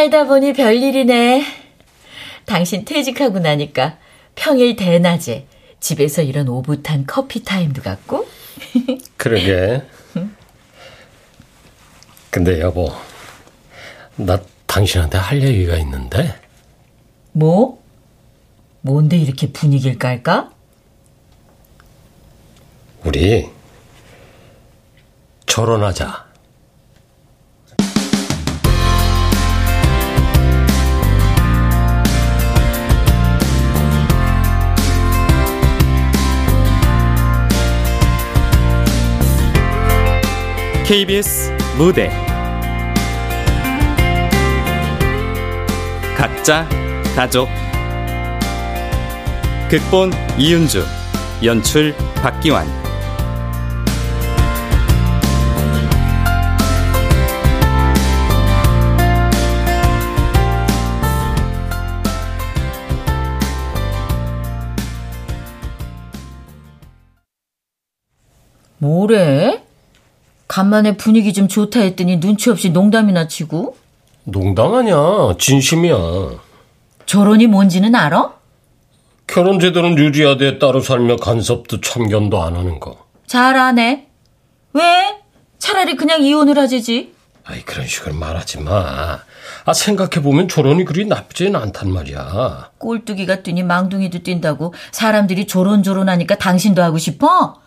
살다 보니 별일이네. 당신 퇴직하고 나니까 평일 대낮에 집에서 이런 오붓한 커피 타임도 갖고. 그러게. 근데 여보, 나 당신한테 할 얘기가 있는데. 뭐? 뭔데 이렇게 분위기를 깔까? 우리 결혼하자. KBS 무대. 각자 가족. 극본 이윤주 연출 박기환. 뭐래? 간만에 분위기 좀 좋다 했더니 눈치 없이 농담이나 치고? 농담 아니야. 진심이야. 결혼이 뭔지는 알아? 결혼 제도는 유지하되 따로 살며 간섭도 참견도 안 하는 거. 잘 아네. 왜? 차라리 그냥 이혼을 하지지. 아이 그런 식으로 말하지 마. 아 생각해 보면 결혼이 그리 나쁘진 않단 말이야. 꼴뚜기가 뛰니 망둥이도 뛴다고 사람들이 조론조론하니까 당신도 하고 싶어?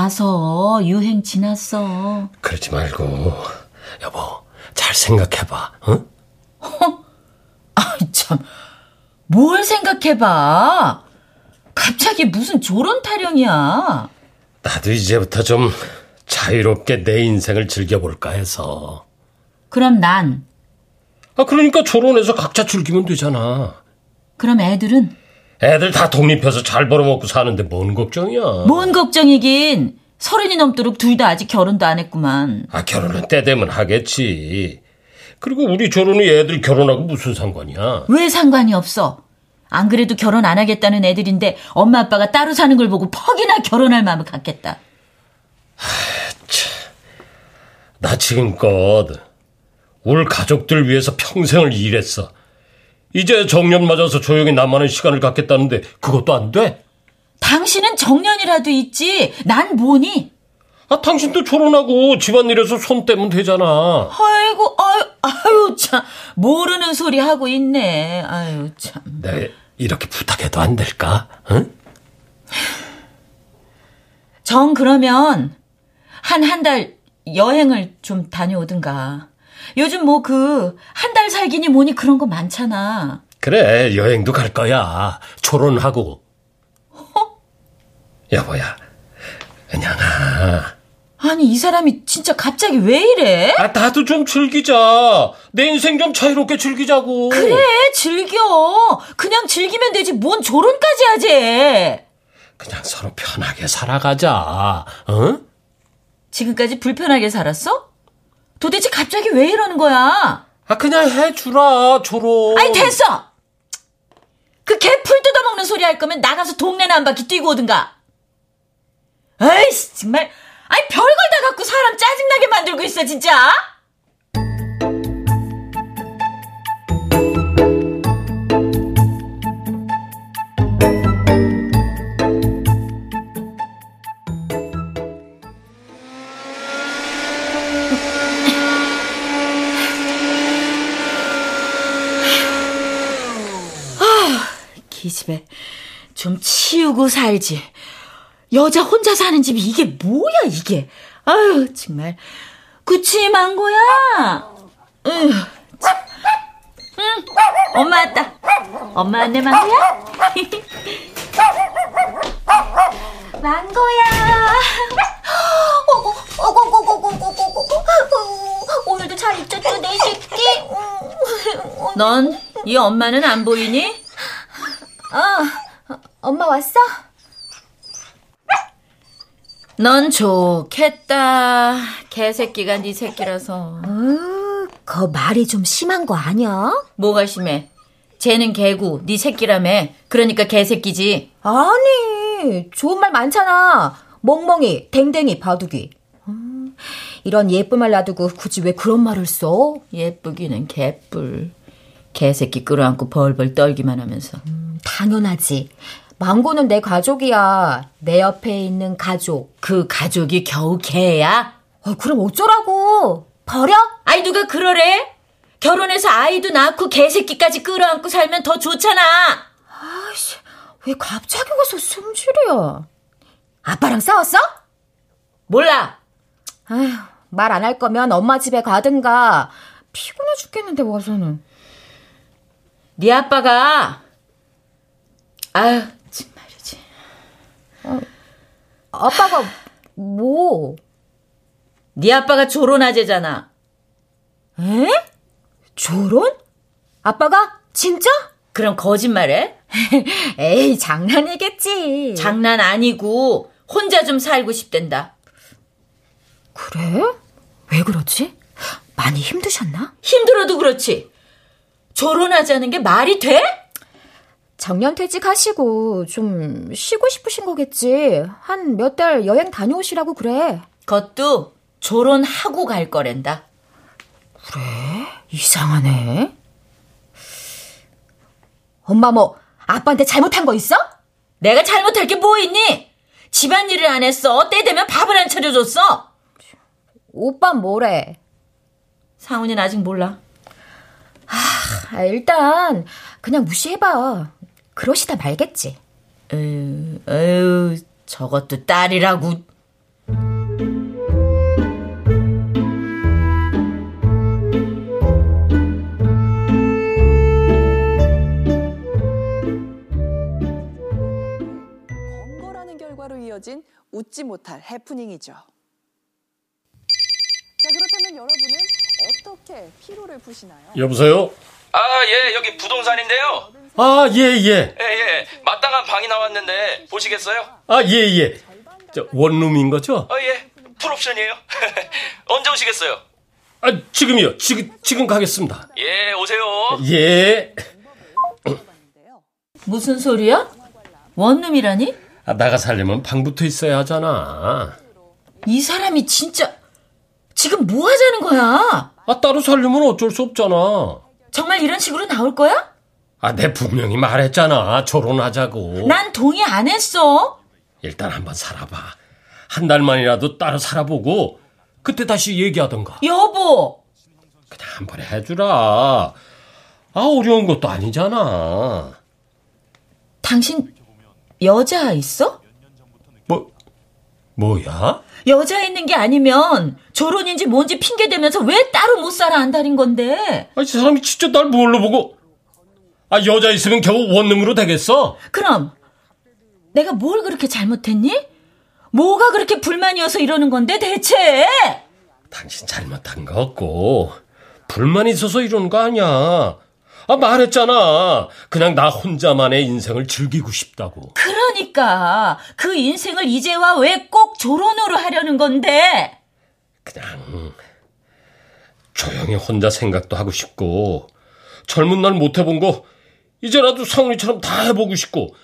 아서 유행 지났어. 그러지 말고 여보 잘 생각해봐. 응? 아이 참. 뭘 생각해봐. 갑자기 무슨 조론 타령이야. 나도 이제부터 좀 자유롭게 내 인생을 즐겨볼까 해서. 그럼 난, 아 그러니까 결혼해서 각자 즐기면 되잖아. 그럼 애들은? 애들 다 독립해서 잘 벌어먹고 사는데 뭔 걱정이야. 뭔 걱정이긴. 서른이 넘도록 둘 다 아직 결혼도 안 했구만. 아 결혼은 때 되면 하겠지. 그리고 우리 결혼이 애들 결혼하고 무슨 상관이야? 왜 상관이 없어? 안 그래도 결혼 안 하겠다는 애들인데 엄마 아빠가 따로 사는 걸 보고 퍽이나 결혼할 마음을 갖겠다. 나 지금껏 우리 가족들 위해서 평생을 일했어. 이제 정년 맞아서 조용히 나만의 시간을 갖겠다는데 그것도 안 돼? 당신은 정년이라도 있지. 난 뭐니? 아 당신도 결혼하고 집안일에서 손 떼면 되잖아. 아이고, 아유, 아유, 참. 모르는 소리 하고 있네. 아유, 참. 내가 이렇게 부탁해도 안 될까? 응? 정, 그러면, 한, 한 달 여행을 좀 다녀오든가. 요즘 뭐 그, 한 달 살기니 뭐니 그런 거 많잖아. 그래 여행도 갈 거야. 결혼하고. 여보야, 은영아. 아니, 이 사람이 진짜 갑자기 왜 이래? 아 나도 좀 즐기자. 내 인생 좀 자유롭게 즐기자고. 그래, 즐겨. 그냥 즐기면 되지. 뭔 조론까지 하지. 그냥 서로 편하게 살아가자. 어? 지금까지 불편하게 살았어? 도대체 갑자기 왜 이러는 거야? 아 그냥 해주라 졸업. 아니, 됐어! 그 개 풀 뜯어먹는 소리 할 거면 나가서 동네나 한 바퀴 뛰고 오든가. 에이씨, 정말. 아니, 별걸 다 갖고 사람 짜증나게 만들고 있어, 진짜. 집애 좀 치우고 살지. 여자 혼자 사는 집이 이게 뭐야 이게. 아유 정말 구치만 거야. 으, 참. 응, 엄마 왔다. 엄마 안내 망고야? 망고야. 오늘도 잘 있었죠 내 새끼. 넌 이 엄마는 안 보이니? 어, 엄마 왔어? 넌 좋겠다. 개새끼가 네 새끼라서. 음, 그 말이 좀 심한 거 아니야? 뭐가 심해? 쟤는 개고 네 새끼라며. 그러니까 개새끼지. 아니, 좋은 말 많잖아. 멍멍이, 댕댕이, 바둑이. 음, 이런 예쁜 말 놔두고 굳이 왜 그런 말을 써? 예쁘기는 개뿔. 개새끼 끌어안고 벌벌 떨기만 하면서. 당연하지. 망고는 내 가족이야. 내 옆에 있는 가족. 그 가족이 겨우 개야? 어, 그럼 어쩌라고? 버려? 아이 누가 그러래? 결혼해서 아이도 낳고 개새끼까지 끌어안고 살면 더 좋잖아. 아이씨, 왜 갑자기 와서 숨질이야? 아빠랑 싸웠어? 몰라. 아휴, 말 안 할 거면 엄마 집에 가든가. 피곤해 죽겠는데 와서는. 네 아빠가 아유 정말이지. 아빠가 뭐? 네 아빠가 조론아재잖아. 에? 조론? 아빠가 진짜? 그럼 거짓말해? 에이, 장난이겠지. 장난 아니고 혼자 좀 살고 싶댄다. 그래? 왜 그러지? 많이 힘드셨나? 힘들어도 그렇지. 조론하자는 게 말이 돼? 정년퇴직하시고 좀 쉬고 싶으신 거겠지. 한 몇 달 여행 다녀오시라고 그래. 그것도 조론하고 갈 거랜다. 이상하네. 엄마 뭐 아빠한테 잘못한 거 있어? 내가 잘못할 게 뭐 있니? 집안일을 안 했어. 때 되면 밥을 안 차려줬어. 오빠 뭐래? 상훈이는 아직 몰라. 아, 일단 그냥 무시해봐. 그러시다 말겠지. 에휴, 에휴, 저것도 딸이라고. 번거라는 결과로 이어진 웃지 못할 해프닝이죠. 자, 그렇다면 여러분은 어떻게 피로를 푸시나요? 여보세요? 아, 예, 여기 부동산인데요. 아, 예, 예. 예, 예. 마땅한 방이 나왔는데 보시겠어요? 아, 예, 예. 저, 원룸인 거죠? 어, 예. 풀옵션이에요. 언제 오시겠어요? 아, 지금이요. 지금, 지금 가겠습니다. 예, 오세요. 예. 무슨 소리야? 원룸이라니? 아, 나가 살려면 방부터 있어야 하잖아. 이 사람이 진짜 지금 뭐 하자는 거야? 아, 따로 살려면 어쩔 수 없잖아. 정말 이런 식으로 나올 거야? 아, 내 분명히 말했잖아. 결혼하자고. 난 동의 안 했어. 일단 한번 살아봐. 한 달만이라도 따로 살아보고, 그때 다시 얘기하던가. 여보, 그냥 한 번에 해주라. 아, 어려운 것도 아니잖아. 당신 여자 있어? 뭐, 뭐야? 여자 있는 게 아니면 결혼인지 뭔지 핑계 대면서 왜 따로 못 살아 안달인 건데? 아, 이 사람이 진짜 날 뭘로 보고. 아, 여자 있으면 겨우 원룸으로 되겠어? 그럼 내가 뭘 그렇게 잘못했니? 뭐가 그렇게 불만이어서 이러는 건데 대체? 당신 잘못한 거 없고, 불만 있어서 이러는 거 아니야. 아, 말했잖아. 그냥 나 혼자만의 인생을 즐기고 싶다고. 그러니까 그 인생을 이제와 왜 꼭 조론으로 하려는 건데? 그냥, 조용히 혼자 생각도 하고 싶고, 젊은 날 못 해본 거, 이제라도 성훈이처럼 다 해보고 싶고,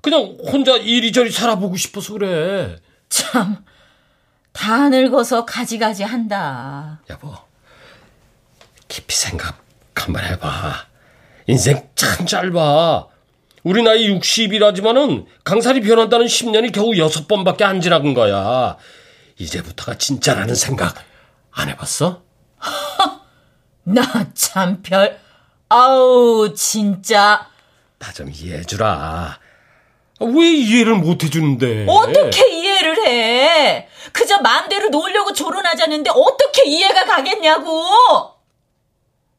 그냥 혼자 이리저리 살아보고 싶어서 그래. 참, 다 늙어서 가지가지 한다. 여보, 깊이 생각 한번 해봐. 인생 참 짧아. 우리 나이 60이라지만은 강살이 변한다는 10년이 겨우 6번밖에 안 지나간 거야. 이제부터가 진짜라는 생각 안 해봤어? 나 참 별, 아우, 진짜. 나 좀 이해해주라. 아, 왜 이해를 못 해주는데? 어떻게 이해를 해? 그저 마음대로 놀려고 조론하자는데 어떻게 이해가 가겠냐고!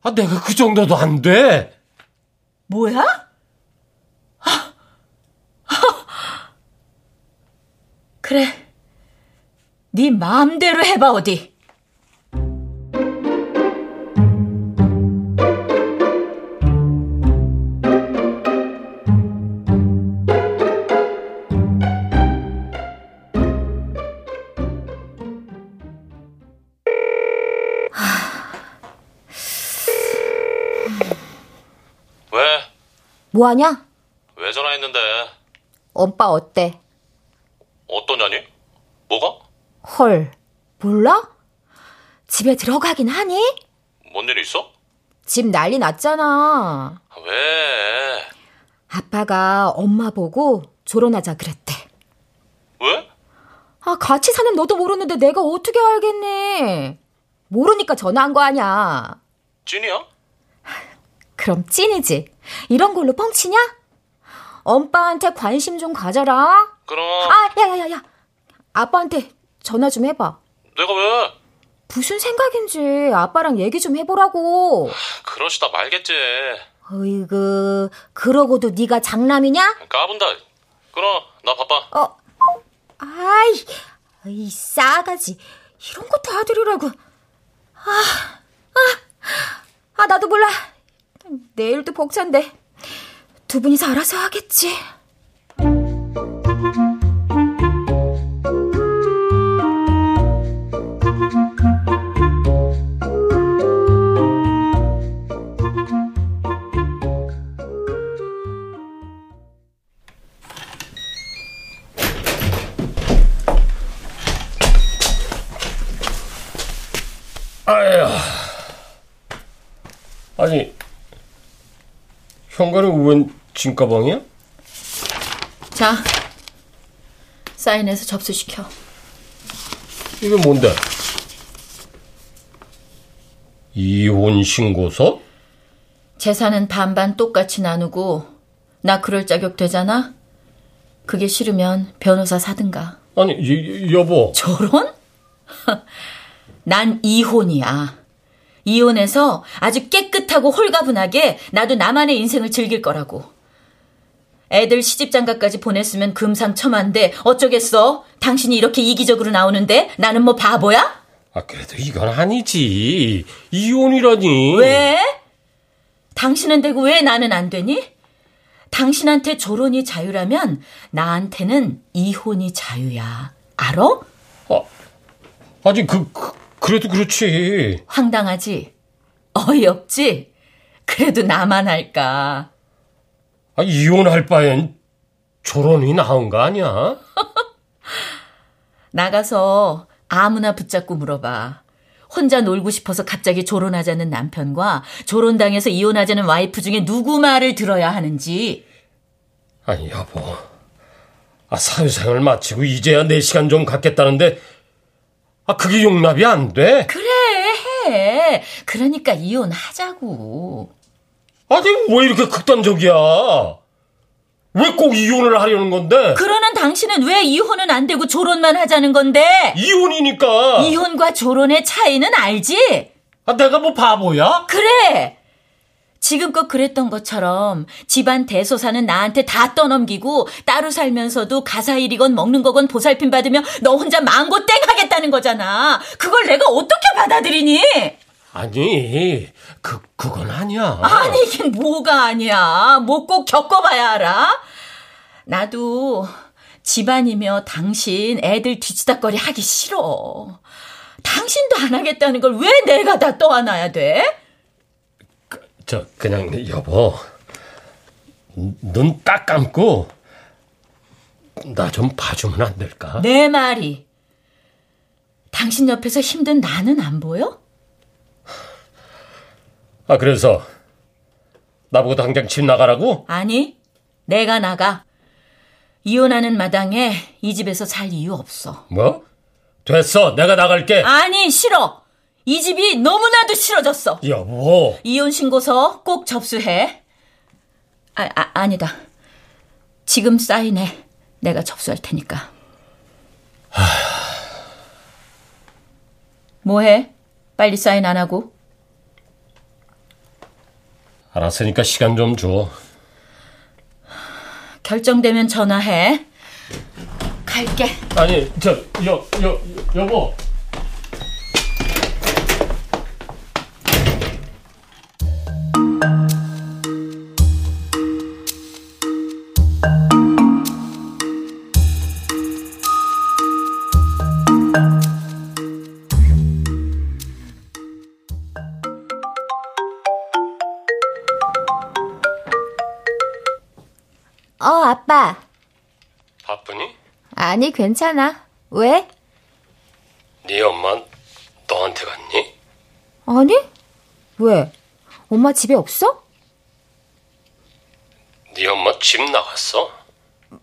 아, 내가 그 정도도 안 돼. 뭐야? 아, 아. 그래. 네 마음대로 해봐, 어디. 뭐하냐? 왜 전화했는데? 오빠 어때? 어떠냐니? 뭐가? 헐, 몰라? 집에 들어가긴 하니? 뭔 일 있어? 집 난리 났잖아. 왜? 아빠가 엄마 보고 결혼하자 그랬대. 왜? 아, 같이 사는 너도 모르는데 내가 어떻게 알겠니? 모르니까 전화한 거 아니야. 찐이야? 그럼 찐이지. 이런 걸로 뻥치냐? 엄빠한테 관심 좀 가져라. 그럼 아, 야, 야, 야, 야. 아빠한테 전화 좀 해봐. 내가 왜? 무슨 생각인지 아빠랑 얘기 좀 해보라고. 그러시다 말겠지. 어이구, 그러고도 네가 장남이냐? 까분다. 끊어. 나 바빠. 어, 아이, 이 싸가지. 이런 것도 아들이라고. 아, 아, 아, 나도 몰라. 내일도 벅찬데. 두 분이서 알아서 하겠지. 현관에 웬 진가방이야? 자, 사인해서 접수시켜. 이게 뭔데? 이혼 신고서? 재산은 반반 똑같이 나누고 나 그럴 자격 되잖아? 그게 싫으면 변호사 사든가. 아니, 이- 여보. 결혼? 난 이혼이야. 이혼해서 아주 깨끗하고 홀가분하게 나도 나만의 인생을 즐길 거라고. 애들 시집장가까지 보냈으면 금상첨화인데 어쩌겠어? 당신이 이렇게 이기적으로 나오는데 나는 뭐 바보야? 아, 그래도 이건 아니지. 이혼이라니. 왜? 당신은 되고 왜 나는 안 되니? 당신한테 결혼이 자유라면 나한테는 이혼이 자유야. 알아? 아직 그, 그, 그래도 그렇지. 황당하지? 어이없지? 그래도 나만 할까? 아, 이혼할 바엔 결혼이 나은 거 아니야? 나가서 아무나 붙잡고 물어봐. 혼자 놀고 싶어서 갑자기 결혼하자는 남편과 결혼당해서 이혼하자는 와이프 중에 누구 말을 들어야 하는지. 아니, 여보. 아, 사회생활 마치고 이제야 내 시간 좀 갖겠다는데, 아, 그게 용납이 안 돼? 그래, 해. 그러니까 이혼하자고. 아니, 왜 이렇게 극단적이야? 왜 꼭 이혼을 하려는 건데? 그러는 당신은 왜 이혼은 안 되고 결혼만 하자는 건데? 이혼이니까. 이혼과 결혼의 차이는 알지? 아, 내가 뭐 바보야? 그래! 지금껏 그랬던 것처럼 집안 대소사는 나한테 다 떠넘기고 따로 살면서도 가사일이건 먹는 거건 보살핌 받으며 너 혼자 망고 땡 하겠다는 거잖아. 그걸 내가 어떻게 받아들이니? 아니, 그, 그건 아니야. 아니 이게 뭐가 아니야. 뭐 꼭 겪어봐야 알아? 나도 집안이며 당신 애들 뒤치다거리 하기 싫어. 당신도 안 하겠다는 걸 왜 내가 다 떠안아야 돼? 저, 그냥, 여보. 눈 딱 감고, 나 좀 봐주면 안 될까? 내 말이. 당신 옆에서 힘든 나는 안 보여? 아, 그래서, 나보고 당장 집 나가라고? 아니, 내가 나가. 이혼하는 마당에 이 집에서 살 이유 없어. 뭐? 됐어, 내가 나갈게. 아니, 싫어. 이 집이 너무나도 싫어졌어. 여보. 이혼 신고서 꼭 접수해. 아, 아 아니다. 지금 사인해. 내가 접수할 테니까. 뭐해? 빨리 사인 안 하고. 알았으니까 시간 좀 줘. 결정되면 전화해. 갈게. 아니, 저, 여, 여, 여보. 아니, 괜찮아. 왜? 네 엄마 너한테 갔니? 아니? 왜? 엄마 집에 없어? 네 엄마 집 나갔어?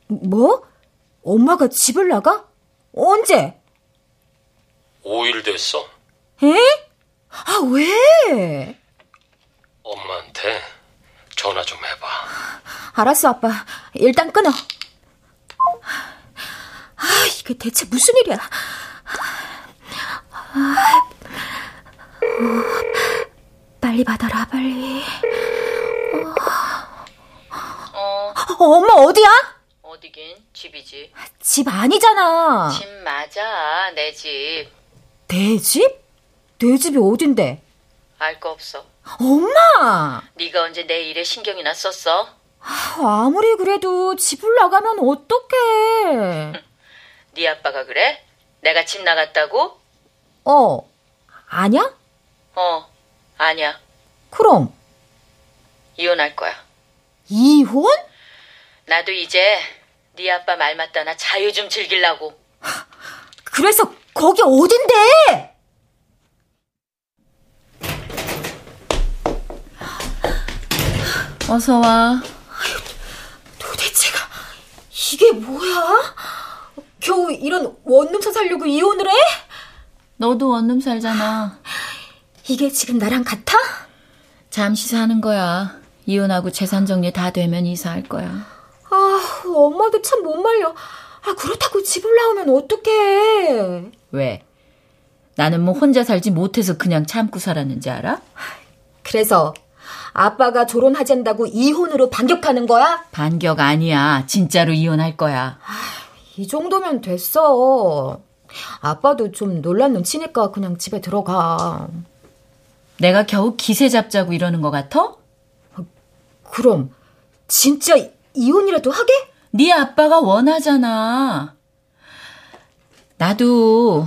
뭐? 엄마가 집을 나가? 언제? 5일 됐어. 에? 아, 왜? 엄마한테 전화 좀 해봐. 알았어, 아빠. 일단 끊어. 아, 이게 대체 무슨 일이야? 아, 빨리 받아라, 빨리. 어, 어, 엄마 어디야? 어디긴 집이지. 집 아니잖아. 집 맞아, 내 집. 내 집? 내 집이 어딘데? 알 거 없어. 엄마! 네가 언제 내 일에 신경이나 썼어? 아무리 그래도 집을 나가면 어떡해. 네 아빠가 그래? 내가 집 나갔다고? 어, 아냐? 어, 아니야. 그럼, 이혼할 거야. 이혼? 나도 이제 네 아빠 말 맞다 나 자유 좀 즐기려고. 그래서 거기 어딘데? 어서 와. 도대체가 이게 뭐야? 겨우 이런 원룸사 살려고 이혼을 해? 너도 원룸 살잖아. 이게 지금 나랑 같아? 잠시 사는 거야. 이혼하고 재산 정리 다 되면 이사할 거야. 아, 엄마도 참 못 말려. 아, 그렇다고 집을 나오면 어떡해. 왜? 나는 뭐 혼자 살지 못해서 그냥 참고 살았는지 알아? 그래서 아빠가 졸혼하잔다고 이혼으로 반격하는 거야? 반격 아니야. 진짜로 이혼할 거야. 이 정도면 됐어. 아빠도 좀 놀란 눈치니까 그냥 집에 들어가. 내가 겨우 기세 잡자고 이러는 것 같아? 그럼 진짜 이혼이라도 하게? 네 아빠가 원하잖아. 나도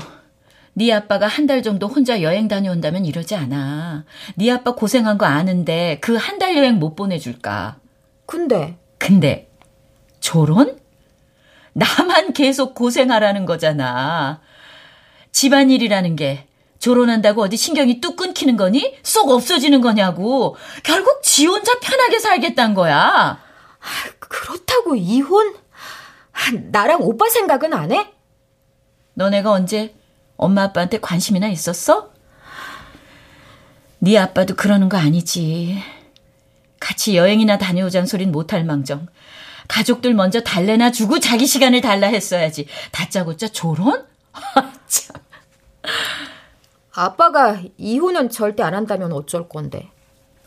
네 아빠가 한 달 정도 혼자 여행 다녀온다면 이러지 않아. 네 아빠 고생한 거 아는데 그 한 달 여행 못 보내줄까? 근데 근데 결혼? 나만 계속 고생하라는 거잖아. 집안일이라는 게 결혼한다고 어디 신경이 뚝 끊기는 거니? 쏙 없어지는 거냐고. 결국 지 혼자 편하게 살겠단 거야. 그렇다고 이혼? 나랑 오빠 생각은 안 해? 너네가 언제 엄마 아빠한테 관심이나 있었어? 네 아빠도 그러는 거 아니지. 같이 여행이나 다녀오잔 소린 못할 망정. 가족들 먼저 달래나 주고 자기 시간을 달라 했어야지. 다짜고짜 조론? 참. 아빠가 이혼은 절대 안 한다면 어쩔 건데.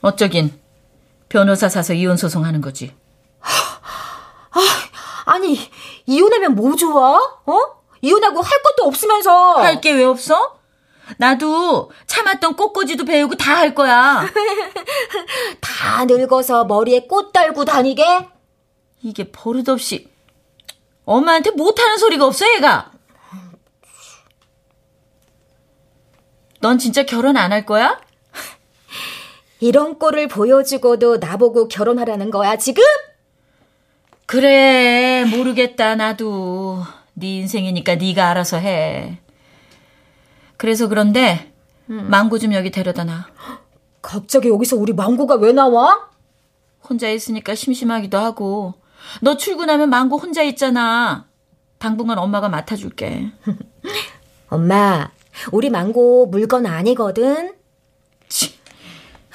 어쩌긴 변호사 사서 이혼 소송하는 거지. 아 니, 이혼하면 뭐 좋아? 어? 이혼하고 할 것도 없으면서. 할 게 왜 없어? 나도 참았던 꽃꽂이도 배우고 다 할 거야. 다 늙어서 머리에 꽃 달고 다니게? 이게 버릇없이 엄마한테 못하는 소리가 없어 얘가. 넌 진짜 결혼 안 할 거야? 이런 꼴을 보여주고도 나보고 결혼하라는 거야, 지금? 그래 모르겠다 나도 네 인생이니까 네가 알아서 해. 그래서 그런데 망고 좀 여기 데려다 놔. 갑자기 여기서 우리 망고가 왜 나와? 혼자 있으니까 심심하기도 하고 너 출근하면 망고 혼자 있잖아. 당분간 엄마가 맡아줄게. 엄마, 우리 망고 물건 아니거든?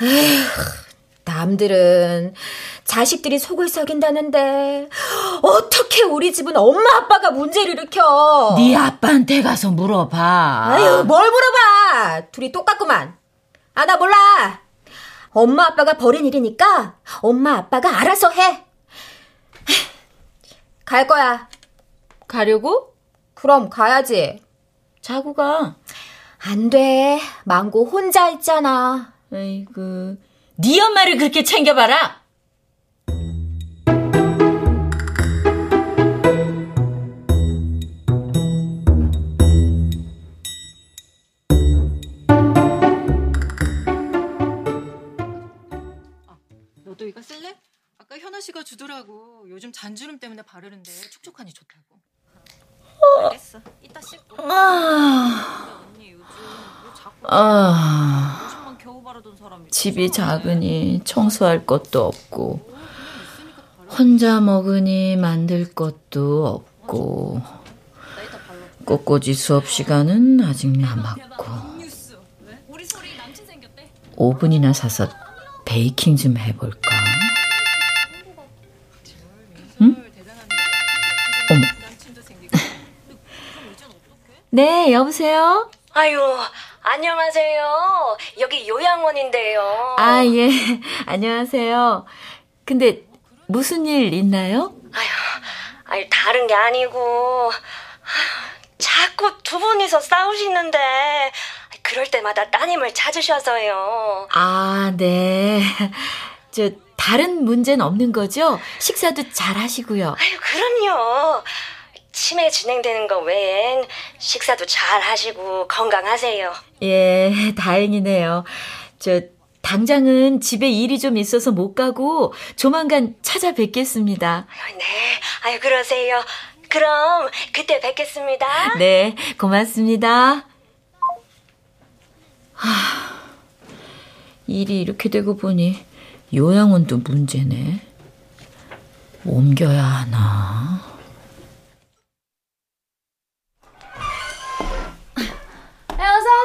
에휴, 남들은 자식들이 속을 썩인다는데 어떻게 우리 집은 엄마 아빠가 문제를 일으켜? 네 아빠한테 가서 물어봐. 아유, 뭘 물어봐. 둘이 똑같구만. 아, 나 몰라. 엄마 아빠가 벌인 일이니까 엄마 아빠가 알아서 해. 갈 거야. 가려고? 그럼 가야지. 자고 가. 안 돼. 망고 혼자 있잖아. 아이고, 네 엄마를 그렇게 챙겨봐라. 씨가 주더라고. 요즘 잔주름 때문에 바르는데 촉촉하니 좋다고. 알겠어. 이따 씻고. 아, 언니 요즘 뭐 자꾸 아, 로션만 겨우 바르던 집이 작으니 청소할 것도 없고 혼자 먹으니 만들 것도 없고 꽃꽂이 수업 시간은 아직 남았고 5분이나 사서 베이킹 좀 해볼까? 네, 여보세요? 아유, 안녕하세요. 여기 요양원인데요. 아, 예. 안녕하세요. 근데 무슨 일 있나요? 아유, 아니 다른 게 아니고 자꾸 두 분이서 싸우시는데 그럴 때마다 따님을 찾으셔서요. 아, 네. 저 다른 문제는 없는 거죠? 식사도 잘 하시고요. 아유, 그럼요. 치매 진행되는 거 외엔 식사도 잘 하시고 건강하세요. 예, 다행이네요. 저 당장은 집에 일이 좀 있어서 못 가고 조만간 찾아뵙겠습니다. 네, 아유 그러세요. 그럼 그때 뵙겠습니다. 네, 고맙습니다. 하, 일이 이렇게 되고 보니 요양원도 문제네. 옮겨야 하나.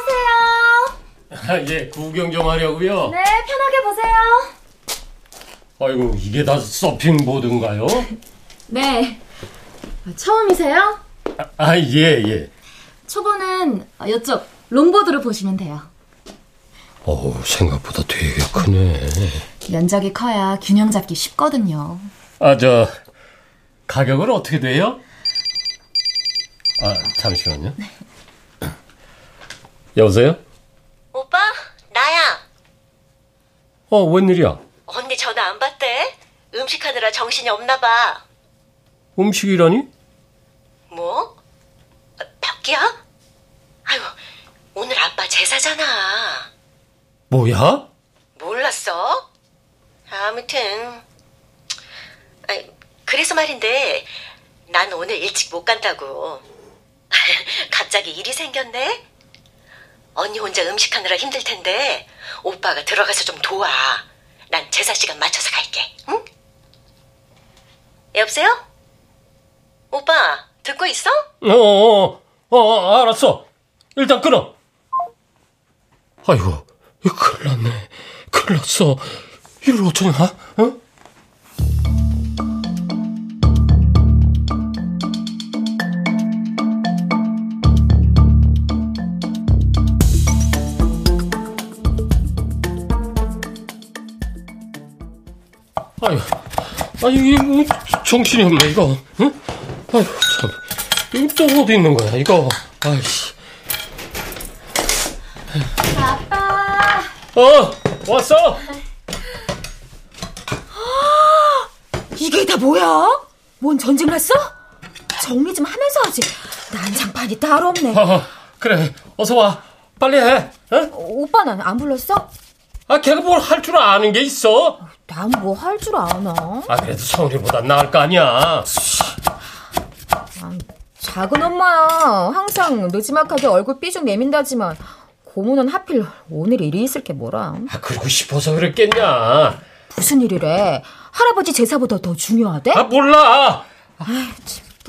네. 아, 예, 구경 좀 하려고요. 네, 편하게 보세요. 아이고, 이게 다 서핑보드인가요? 네. 처음이세요? 아, 아, 예, 예. 초보는 이쪽 롱보드로 보시면 돼요. 어우, 생각보다 되게 크네. 면적이 커야 균형 잡기 쉽거든요. 아, 저, 가격은 어떻게 돼요? 아, 잠시만요. 여보세요? 오빠, 나야. 어, 웬일이야? 언니 전화 안 받대? 음식하느라 정신이 없나 봐. 음식이라니? 뭐? 아, 벽기야? 아유, 오늘 아빠 제사잖아. 뭐야? 몰랐어? 아무튼. 아이, 그래서 말인데, 난 오늘 일찍 못 간다고. 갑자기 일이 생겼네? 언니 혼자 음식하느라 힘들 텐데, 오빠가 들어가서 좀 도와. 난 제사 시간 맞춰서 갈게, 응? 여보세요? 오빠, 듣고 있어? 어, 어, 어, 어, 알았어. 일단 끊어. 아이고, 큰일 났네. 큰일 났어. 이걸 어쩌냐, 어? 아유, 아니, 이게 뭐, 정신이 없네, 이거. 응? 아유, 참. 이거 또 어디 있는 거야, 이거. 아이씨. 아빠. 어, 왔어? 이게 다 뭐야? 뭔 전쟁 났어? 정리 좀 하면서 하지. 난 장판이 따로 없네. 어, 그래, 어서 와. 빨리 해. 어? 오빠는 안 불렀어? 아, 걔가 뭘 할 줄 아는 게 있어? 난 뭐 할 줄 아나? 아, 그래도 성리보다 나을 거 아니야. 작은 엄마야. 항상 느지막하게 얼굴 삐죽 내민다지만 고모는 하필 오늘 일이 있을 게 뭐라. 아, 그러고 싶어서 그랬겠냐. 무슨 일이래? 할아버지 제사보다 더 중요하대? 아, 몰라.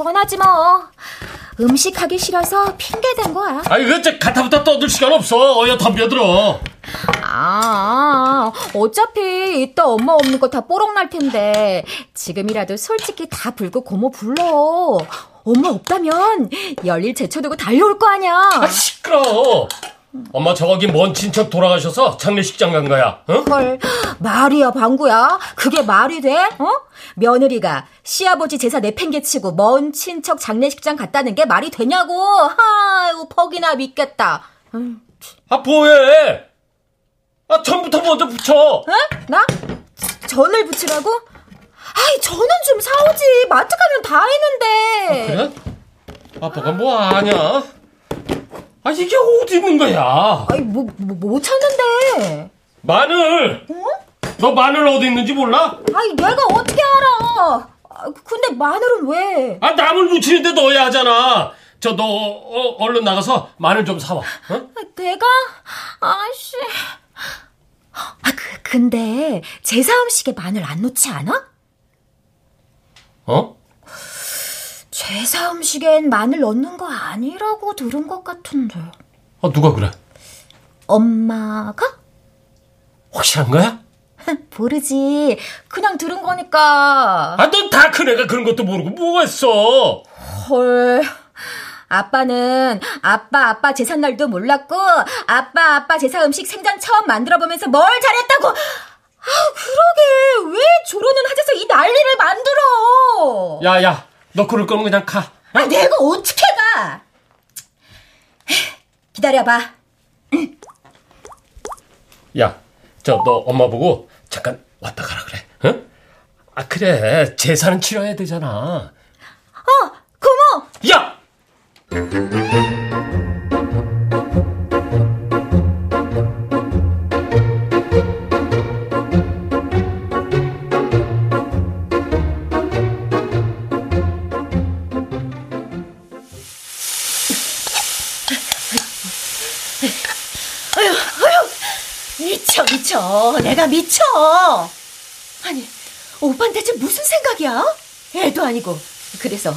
뻔하지 뭐. 음식 하기 싫어서 핑계 댄 거야. 아, 이거 저 가타부터 떠들 시간 없어. 어여 덤벼들어. 아, 어차피 이따 엄마 없는 거 다 뽀록 날 텐데 지금이라도 솔직히 다 불고 고모 불러. 엄마 없다면 열일 제쳐두고 달려올 거 아니야. 아, 시끄러. 엄마 저기 먼 친척 돌아가셔서 장례식장 간 거야. 어? 헐, 말이야 방구야. 그게 말이 돼? 어? 며느리가 시아버지 제사 내팽개치고 먼 친척 장례식장 갔다는 게 말이 되냐고. 아이고 퍽이나 믿겠다. 아, 뭐해? 아, 전부터 먼저 붙여. 어? 나? 전을 붙이라고? 아이 전은 좀 사오지. 마트 가면 다 있는데. 그래? 아빠가 뭐 아냐? 아, 이게 어디 있는 거야? 아이 뭐못 찾는데. 마늘! 너 마늘 어디 있는지 몰라? 아이 내가 어떻게 알아? 아, 근데 마늘은 왜? 아, 나물 무치는데 넣어야 하잖아. 저, 너, 어, 얼른 나가서 마늘 좀 사와. 어? 아, 내가? 아씨. 아, 그, 근데 제사 음식에 마늘 안 넣지 않아? 어? 제사 음식엔 마늘 넣는 거 아니라고 들은 것 같은데. 아, 누가 그래? 엄마가? 확실한 거야? 모르지. 그냥 들은 거니까. 아, 넌 다 큰 애가 그런 것도 모르고 뭐 했어? 헐. 아빠는 아빠 아빠 제삿날도 몰랐고 아빠 아빠 제사 음식 생전 처음 만들어 보면서 뭘 잘했다고. 아, 그러게 왜 조론은 하자서 이 난리를 만들어? 야, 야, 너 그럴 거면 그냥 가. 아, 내가 어떻게 가? 기다려봐. 야, 저 너 엄마 보고 잠깐 왔다 가라 그래. 응? 아, 그래. 제사는 치러야 되잖아. 어, 고모. 야! 미쳐, 미쳐. 내가 미쳐. 아니, 오빠는 대체 무슨 생각이야? 애도 아니고. 그래서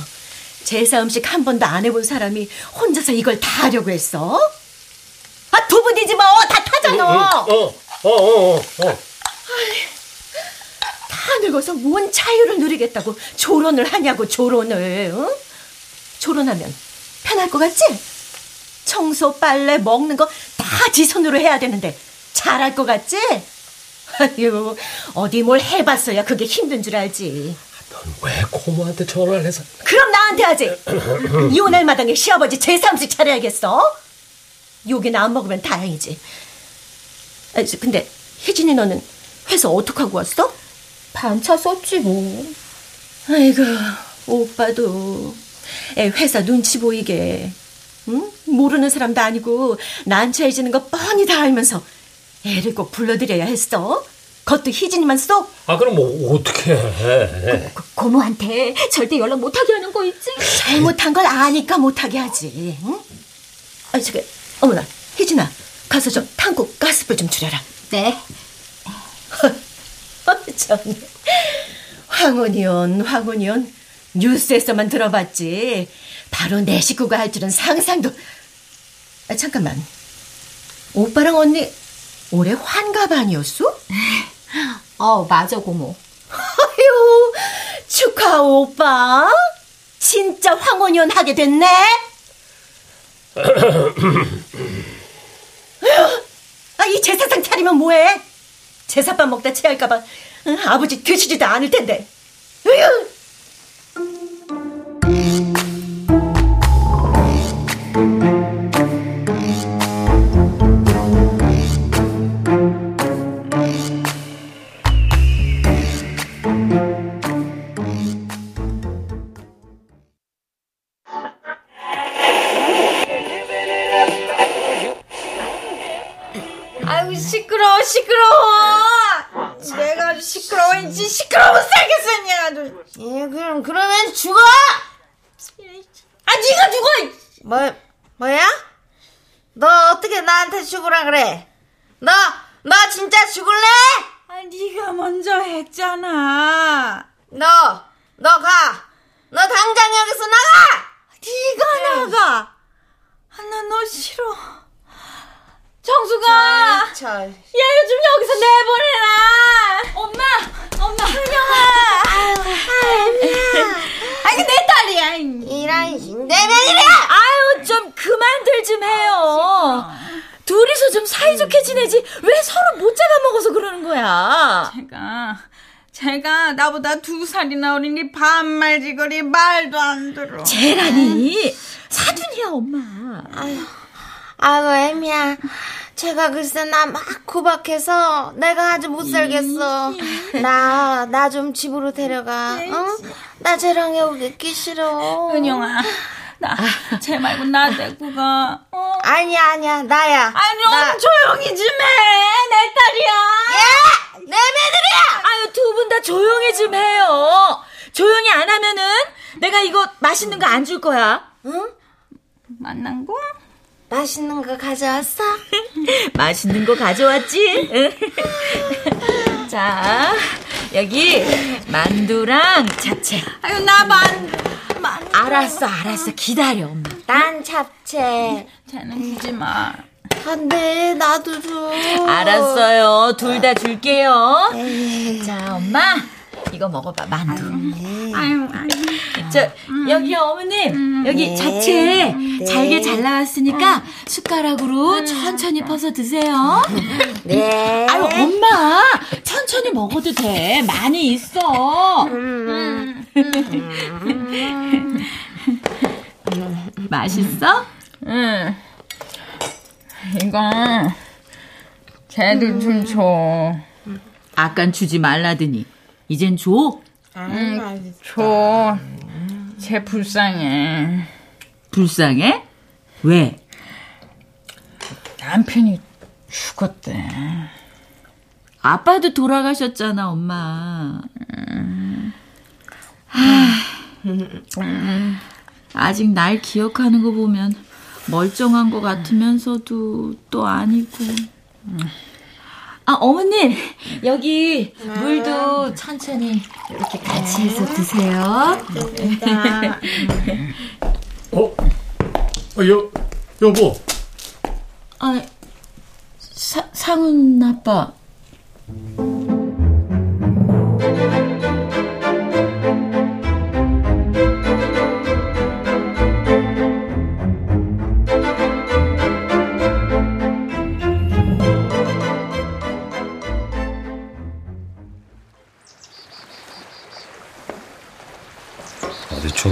제사 음식 한 번도 안 해본 사람이 혼자서 이걸 다 하려고 했어? 아, 두 분이지 뭐. 다 타잖아. 어, 어, 어, 어, 어. 다 늙어서 뭔 자유를 누리겠다고 조론을 하냐고, 조론을. 응? 조론하면 편할 것 같지? 청소, 빨래, 먹는 거 다 지 손으로 해야 되는데 잘할 것 같지? 아유, 어디 뭘 해봤어야 그게 힘든 줄 알지. 넌 왜 고모한테 전화를 해서? 그럼 나한테 하지. 이혼할 마당에 시아버지 제삼식 차려야겠어. 욕이나 안 먹으면 다행이지. 아, 저, 근데 혜진이 너는 회사 어떻게 하고 왔어? 반차 썼지 뭐. 아이고 오빠도 애 회사 눈치 보이게 응? 모르는 사람도 아니고 난처해지는 거 뻔히 다 알면서 애를 꼭 불러드려야 했어. 그것도 희진이만 쏙. 아, 그럼 뭐 어떻게 해? 고모한테 절대 연락 못하게 하는 거 있지? 잘못한 걸 아니까 못하게 하지. 응? 아 저기 어머나 희진아 가서 좀 탕국 가스불 좀 줄여라. 네. 참. 황혼이온, 황혼이온. 뉴스에서만 들어봤지. 바로 내 식구가 할 줄은 상상도. 아, 잠깐만. 오빠랑 언니 올해 환갑 아니었어? 어, 맞아, 고모. 아유, 축하 오빠. 진짜 황혼이온 하게 됐네. 아, 이 제사상 차리면 뭐해? 제사밥 먹다 체할까봐 응, 아버지 드시지도 않을 텐데. 으유! 지거리 말도 안 들어 쟤라니. 사돈이야, 엄마. 아이고 애미야 제가 글쎄 나 막 구박해서 내가 아주 못 살겠어 나 나 좀 집으로 데려가 어? 나 쟤랑 여기 있기 싫어 은영아 나 쟤 말고 나 데리고 가 어? 아니야 아니야 나야 아니 나... 조용히 좀 해 내 딸이야 예! 내 며느리야 아유, 두 분 다 조용히 좀 해요. 조용히 안 하면은 내가 이거 맛있는 거 안 줄 거야. 만난 거? 맛있는 거 가져왔어? 맛있는 거 가져왔지? 자, 여기 만두랑 잡채. 아유, 나 만, 만. 알았어, 알았어. 기다려, 엄마. 난 잡채. 쟤는 주지 마. 안 돼, 나도 줘. 알았어요. 둘 다 줄게요. 자, 엄마. 이거 먹어봐, 만두. 아유, 아유. 저, 여기 어머님, 여기 잡채 잘게 잘 나왔으니까 숟가락으로 천천히 퍼서 드세요. 네. 아유, 엄마, 천천히 먹어도 돼. 많이 있어. 맛있어? 응. 이거 쟤도 좀 줘. 아깐 주지 말라더니 이젠 줘. 응, 줘. 쟤 불쌍해. 불쌍해? 왜? 남편이 죽었대. 아빠도 돌아가셨잖아, 엄마. 하, 아직 날 기억하는 거 보면 멀쩡한 것 같으면서도 또 아니고. 아, 어머님, 여기 물도 천천히 이렇게 같이 해서 드세요. 어? 어, 여, 여보. 아, 사, 상훈 아빠.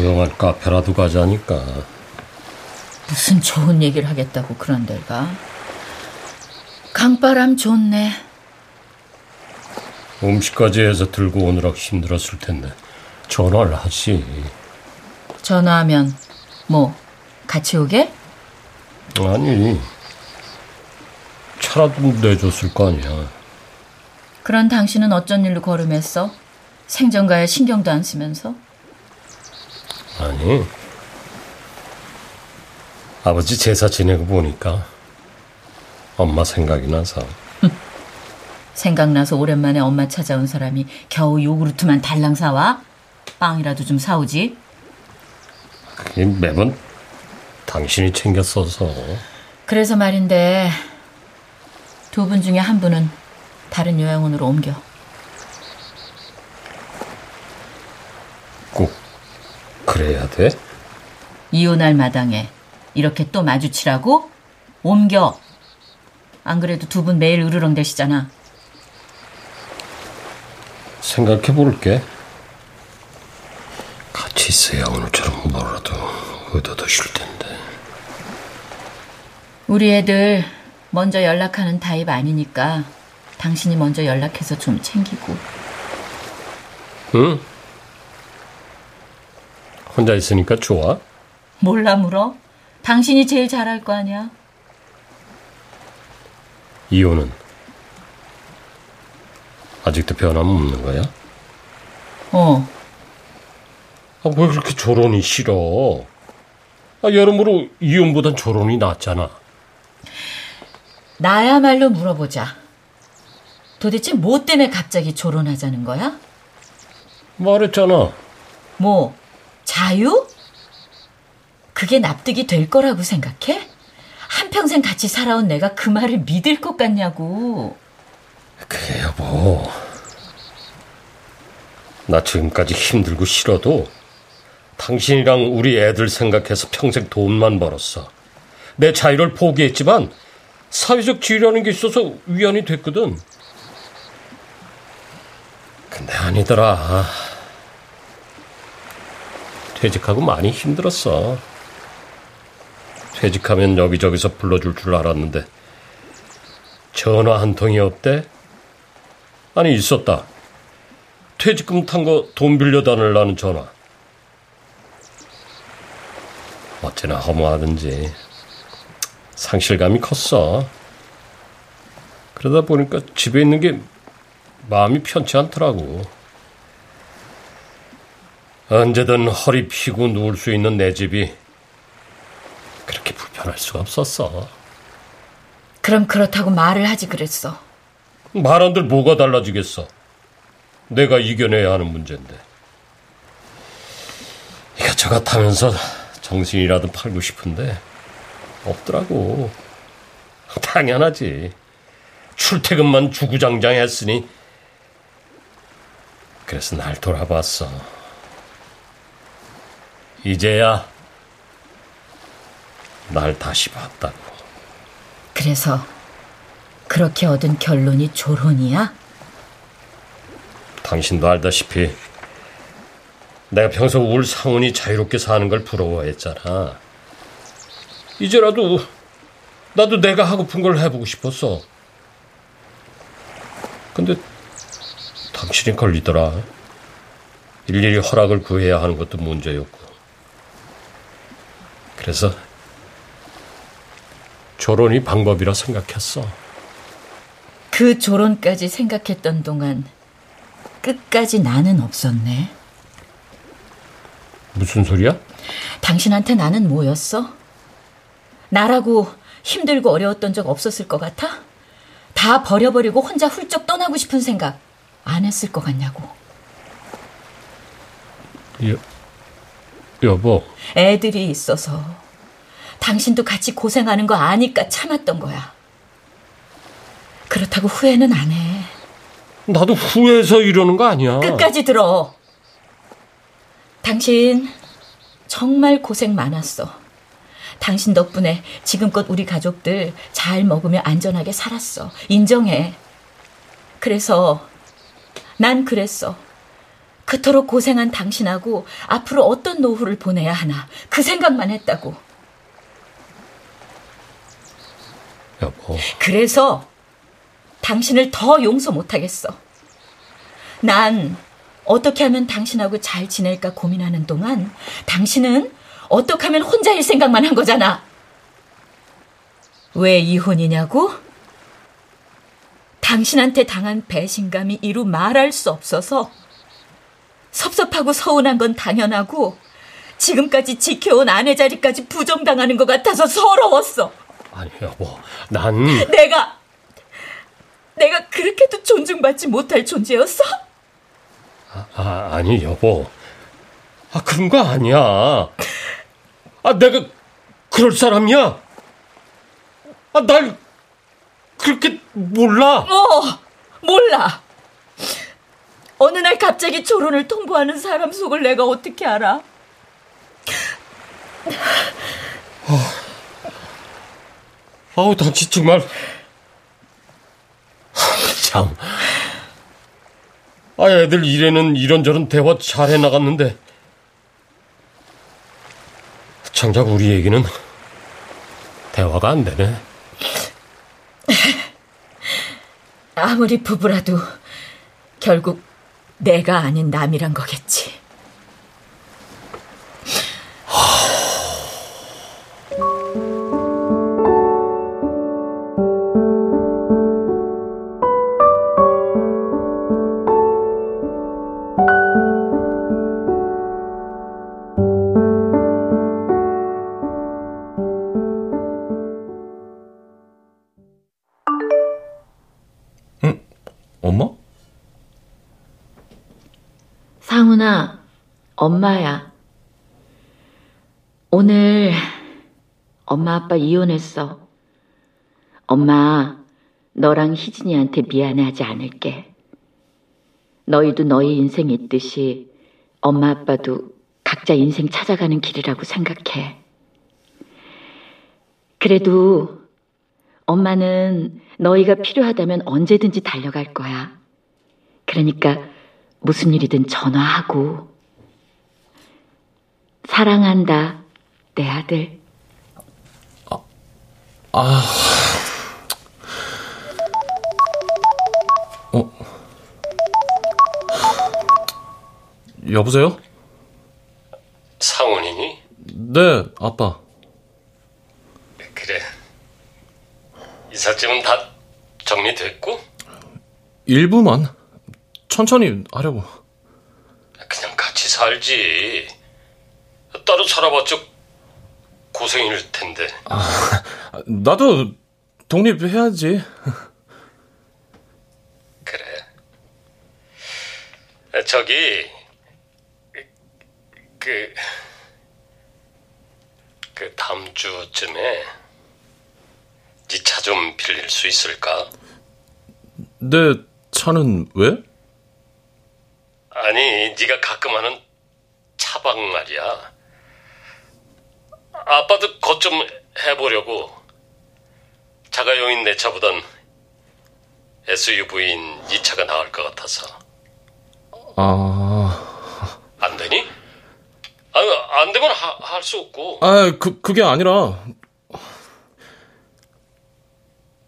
조용한 카페라도 가자니까. 무슨 좋은 얘기를 하겠다고 그런 데 가. 강바람 좋네. 음식까지 해서 들고 오느라 힘들었을 텐데. 전화를 하지. 전화하면 뭐 같이 오게? 아니. 차라도 내줬을 거 아니야. 그런 당신은 어쩐 일로 걸음했어? 생전가에 신경도 안 쓰면서? 아니. 아버지 제사 지내고 보니까 엄마 생각이 나서. 생각나서 오랜만에 엄마 찾아온 사람이 겨우 요구르트만 달랑 사와? 빵이라도 좀 사오지? 그게 매번 당신이 챙겼어서. 그래서 말인데 두 분 중에 한 분은 다른 요양원으로 옮겨. 꼭 그래야 돼? 이혼할 마당에 이렇게 또 마주치라고? 옮겨. 안 그래도 두 분 매일 으르렁대시잖아. 생각해 볼게. 같이 있어야 오늘처럼 뭐라도 얻어드실 텐데. 우리 애들 먼저 연락하는 타입 아니니까 당신이 먼저 연락해서 좀 챙기고. 응? 혼자 있으니까 좋아? 몰라 물어? 당신이 제일 잘할 거 아니야. 이혼은 아직도 변함없는 거야? 어. 아, 왜 그렇게 결혼이 싫어? 아, 여러모로 이혼보단 결혼이 낫잖아. 나야말로 물어보자. 도대체 뭐 때문에 갑자기 조론하자는 거야? 말했잖아. 뭐, 자유? 그게 납득이 될 거라고 생각해? 한평생 같이 살아온 내가 그 말을 믿을 것 같냐고. 그래, 여보. 나 지금까지 힘들고 싫어도 당신이랑 우리 애들 생각해서 평생 돈만 벌었어. 내 자유를 포기했지만 사회적 지위라는 게 있어서 위안이 됐거든. 근데 아니더라. 퇴직하고 많이 힘들었어. 퇴직하면 여기저기서 불러줄 줄 알았는데 전화 한 통이 없대? 아니 있었다. 퇴직금 탄 거 돈 빌려 다닐라는 전화. 어찌나 허무하든지 상실감이 컸어. 그러다 보니까 집에 있는 게 마음이 편치 않더라고. 언제든 허리 피고 누울 수 있는 내 집이 그렇게 불편할 수가 없었어. 그럼 그렇다고 말을 하지 그랬어. 말한들 뭐가 달라지겠어. 내가 이겨내야 하는 문제인데. 이것저것 하면서 정신이라도 팔고 싶은데 없더라고. 당연하지. 출퇴근만 주구장창 했으니 그래서 날 돌아봤어. 이제야 날 다시 봤다고. 그래서 그렇게 얻은 결론이 조론이야? 당신도 알다시피 내가 평소 울 상훈이 자유롭게 사는 걸 부러워했잖아. 이제라도 나도 내가 하고픈 걸 해보고 싶었어. 근데 당신이 걸리더라. 일일이 허락을 구해야 하는 것도 문제였고. 그래서 결혼이 방법이라 생각했어. 그 조론까지 생각했던 동안 끝까지 나는 없었네. 무슨 소리야? 당신한테 나는 뭐였어? 나라고 힘들고 어려웠던 적 없었을 것 같아? 다 버려버리고 혼자 훌쩍 떠나고 싶은 생각 안 했을 것 같냐고. 여, 여보. 애들이 있어서 당신도 같이 고생하는 거 아니까 참았던 거야. 그렇다고 후회는 안 해. 나도 후회해서 이러는 거 아니야. 끝까지 들어. 당신 정말 고생 많았어. 당신 덕분에 지금껏 우리 가족들 잘 먹으며 안전하게 살았어. 인정해. 그래서 난 그랬어. 그토록 고생한 당신하고 앞으로 어떤 노후를 보내야 하나 그 생각만 했다고. 여보. 그래서 당신을 더 용서 못하겠어. 난 어떻게 하면 당신하고 잘 지낼까 고민하는 동안 당신은 어떻게 하면 혼자일 생각만 한 거잖아. 왜 이혼이냐고? 당신한테 당한 배신감이 이루 말할 수 없어서 섭섭하고 서운한 건 당연하고 지금까지 지켜온 아내 자리까지 부정당하는 것 같아서 서러웠어. 아니 여보, 난 내가 내가 그렇게도 존중받지 못할 존재였어? 아, 아니 여보. 아 그런 거 아니야. 아 내가 그럴 사람이야? 아날 그렇게 몰라? 어, 몰라. 어느 날 갑자기 조론을 통보하는 사람 속을 내가 어떻게 알아? 아우 당신 정말 참. 아 애들 일에는 이런저런 대화 잘 해나갔는데 정작 우리 얘기는 대화가 안 되네. 아무리 부부라도 결국 내가 아닌 남이란 거겠지. 엄마? 상훈아, 엄마야. 오늘 엄마 아빠 이혼했어. 엄마, 너랑 희진이한테 미안해하지 않을게. 너희도 너희 인생 있듯이 엄마 아빠도 각자 인생 찾아가는 길이라고 생각해. 그래도 엄마는 너희가 필요하다면 언제든지 달려갈 거야. 그러니까 무슨 일이든 전화하고. 사랑한다, 내 아들. 아. 어. 여보세요? 상훈이니? 네, 아빠. 그래. 이삿짐은 다 정리됐고? 일부만. 천천히 하려고. 그냥 같이 살지. 따로 살아봤자 고생일 텐데. 아, 나도 독립해야지. 그래. 저기 그, 그 다음 주쯤에 네 차 좀 빌릴 수 있을까? 내 차는 왜? 아니, 네가 가끔 하는 차박 말이야. 아빠도 것 좀 해보려고. 자가용인 내 차보단 SUV인 네 차가 나을 것 같아서. 아, 안 되니? 아, 안 되면 할 수 없고. 아, 그, 그게 아니라,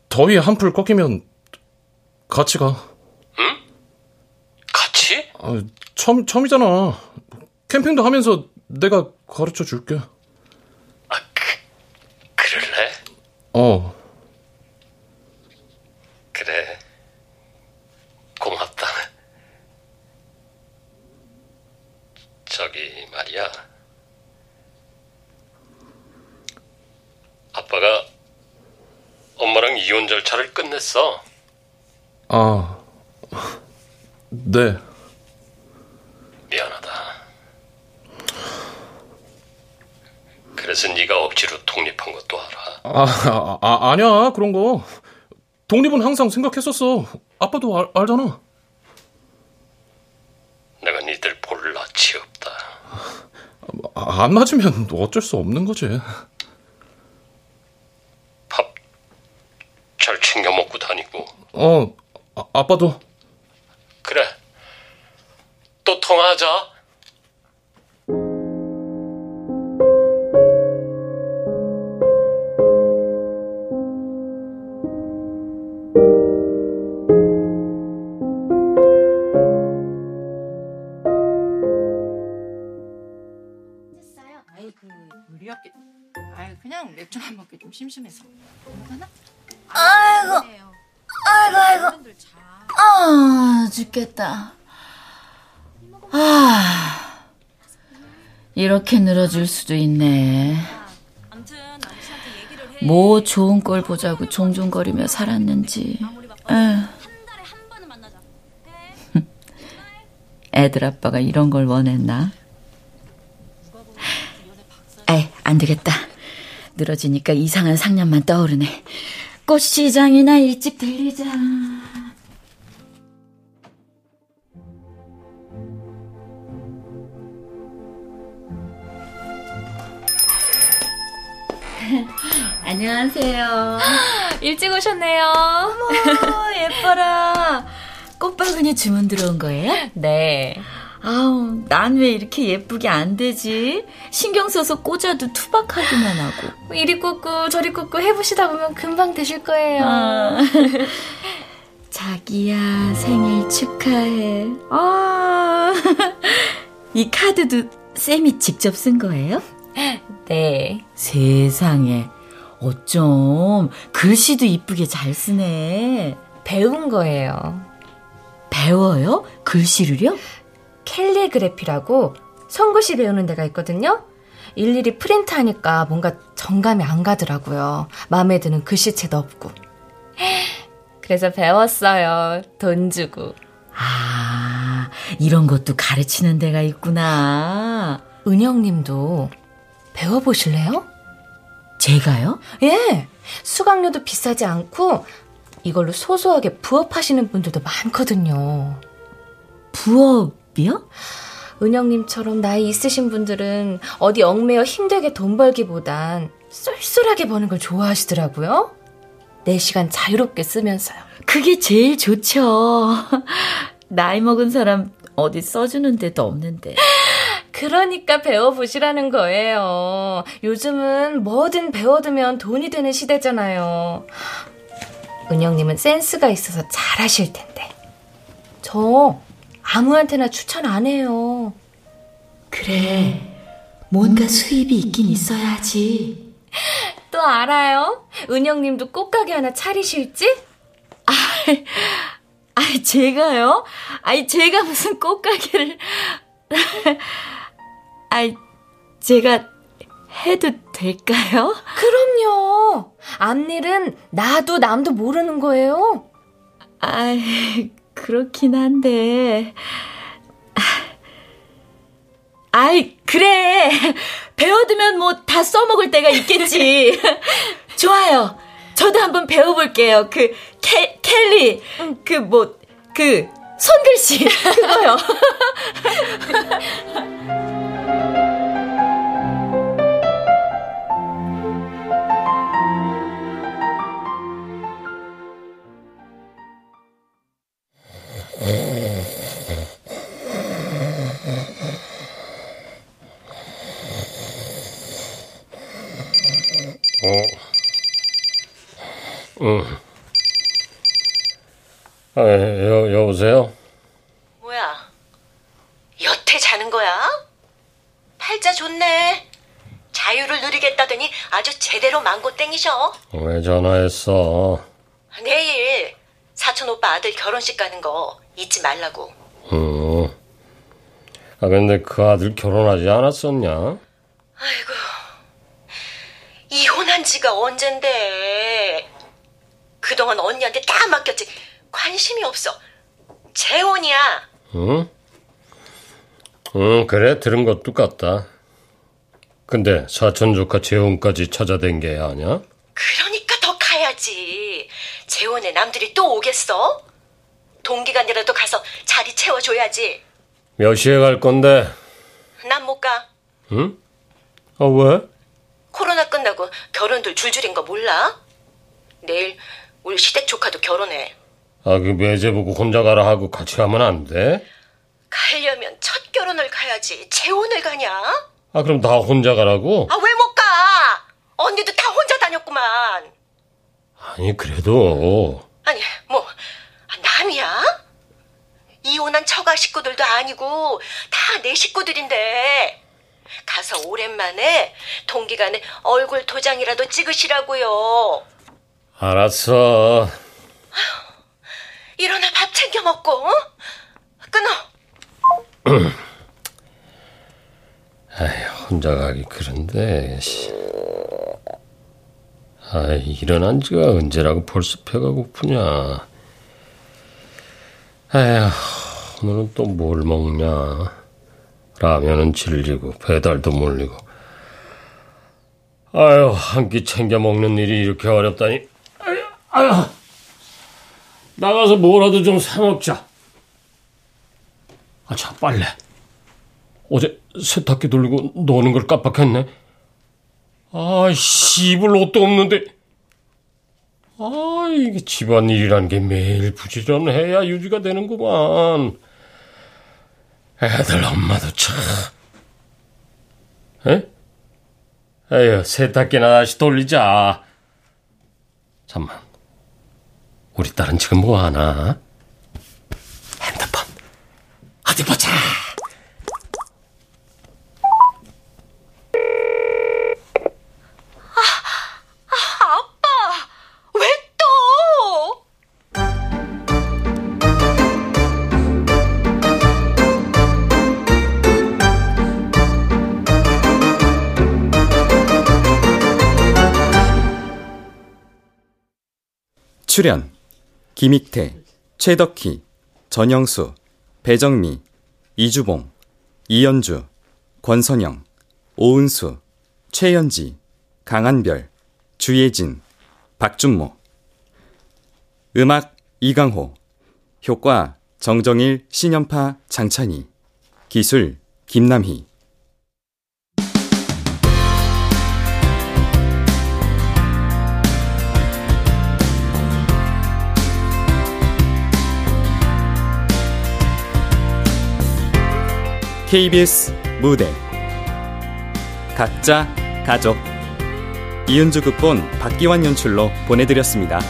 더위 한풀 꺾이면 같이 가. 응? 같이? 아, 처음, 처음이잖아. 캠핑도 하면서 내가 가르쳐 줄게. 그럴래? 어. 그래. 고맙다. 저기 말이야. 아빠가 엄마랑 이혼 절차를 끝냈어. 아, 네. 미안하다. 그래서 네가 억지로 독립한 것도 알아. 아, 아, 아 아니야 그런 거. 독립은 항상 생각했었어. 아빠도 알, 알잖아. 내가 니들 볼 낯이 없다. 아, 안 맞으면 어쩔 수 없는 거지. 잘 챙겨 먹고 다니고. 어, 아, 아빠도. 그래. 또 통화하자. 심심해서? 아이고, 아이고, 아이고. 아, 죽겠다. 아, 이렇게 늘어질 수도 있네. 뭐 좋은 걸 보자고 종종거리며 살았는지. 에휴. 애들 아빠가 이런 걸 원했나? 에이, 안 되겠다. 늘어지니까 이상한 상념만 떠오르네. 꽃시장이나 일찍 들리자. 안녕하세요. 일찍 오셨네요. 어머, 예뻐라. 꽃바구니 주문 들어온 거예요? 네. 아우, 난 왜 이렇게 예쁘게 안 되지? 신경 써서 꽂아도 투박하기만 하고. 이리 꽂고 저리 꽂고 해보시다 보면 금방 되실 거예요. 아. 자기야, 생일 축하해. 아, 이 카드도 쌤이 직접 쓴 거예요? 네. 세상에. 어쩜 글씨도 이쁘게 잘 쓰네. 배운 거예요. 배워요? 글씨를요? 캘리그래피라고 손글씨 배우는 데가 있거든요. 일일이 프린트 하니까 뭔가 정감이 안 가더라고요. 마음에 드는 글씨체도 없고. 그래서 배웠어요. 돈 주고. 아, 이런 것도 가르치는 데가 있구나. 은영님도 배워보실래요? 제가요? 예. 수강료도 비싸지 않고 이걸로 소소하게 부업하시는 분들도 많거든요. 부업 이요? 은영님처럼 나이 있으신 분들은 어디 얽매여 힘들게 돈 벌기보단 쏠쏠하게 버는 걸 좋아하시더라고요. 내 시간 자유롭게 쓰면서요. 그게 제일 좋죠. 나이 먹은 사람 어디 써주는 데도 없는데. 그러니까 배워보시라는 거예요. 요즘은 뭐든 배워두면 돈이 되는 시대잖아요. 은영님은 센스가 있어서 잘하실 텐데. 저 아무한테나 추천 안 해요. 그래. 뭔가 수입이 있긴 있어야지. 또 알아요? 은영님도 꽃가게 하나 차리실지? 아, 아 제가요? 아니, 제가 무슨 꽃가게를. 아이, 제가 해도 될까요? 그럼요. 앞일은 나도 남도 모르는 거예요. 아, 그렇긴 한데. 아이, 그래. 배워두면 뭐 다 써먹을 때가 있겠지. 좋아요. 저도 한번 배워볼게요. 그, 캐, 켈리. 그, 뭐, 그, 손글씨. 그거요. 응. 아, 여, 여보세요? 뭐야? 여태 자는 거야? 팔자 좋네. 자유를 누리겠다더니 아주 제대로 망고 땡기셔. 왜 전화했어? 내일 사촌 오빠 아들 결혼식 가는 거 잊지 말라고. 응. 아, 근데 그 아들 결혼하지 않았었냐? 아이고, 이혼한 지가 언젠데. 그동안 언니한테 다 맡겼지. 관심이 없어. 재혼이야. 응? 응, 그래, 들은 것도 같다. 근데 사촌 조카 재혼까지 찾아댄 게 아냐? 그러니까 더 가야지. 재혼에 남들이 또 오겠어? 동기간이라도 가서 자리 채워줘야지. 몇 시에 갈 건데? 난 못 가. 응? 아, 왜? 코로나 끝나고 결혼들 줄줄인 거 몰라? 내일 우리 시댁 조카도 결혼해. 아, 그 매제 보고 혼자 가라 하고 같이 가면 안 돼? 가려면 첫 결혼을 가야지. 재혼을 가냐? 아, 그럼 다 혼자 가라고? 아, 왜 못 가? 언니도 다 혼자 다녔구만. 아니, 그래도. 아니, 뭐, 아, 남이야? 이혼한 처가 식구들도 아니고, 다 내 식구들인데. 가서 오랜만에 동기간에 얼굴 도장이라도 찍으시라고요. 알았어. 일어나 밥 챙겨 먹고, 어? 끊어. 아휴, 혼자 가기 그런데, 씨. 아이, 일어난 지가 언제라고 벌써 배가 고프냐. 아휴, 오늘은 또 뭘 먹냐. 라면은 질리고, 배달도 몰리고. 아유, 한 끼 챙겨 먹는 일이 이렇게 어렵다니. 아유, 아유. 나가서 뭐라도 좀 사 먹자. 아, 자, 빨래. 어제 세탁기 돌리고 노는 걸 깜빡했네. 아, 씨불 옷도 없는데. 아, 이게 집안일이란 게 매일 부지런해야 유지가 되는구만. 애들 엄마도 참. 에? 에휴, 세탁기나 다시 돌리자. 잠만. 우리 딸은 지금 뭐 하나? 핸드폰. 어디 보자. 출연 김익태, 최덕희, 전영수, 배정미, 이주봉, 이연주, 권선영, 오은수, 최연지, 강한별, 주예진, 박준모. 음악 이강호. 효과 정정일, 신연파, 장찬희. 기술 김남희 KBS 무대 각자 가족 이은주 극본 박기환 연출로 보내드렸습니다.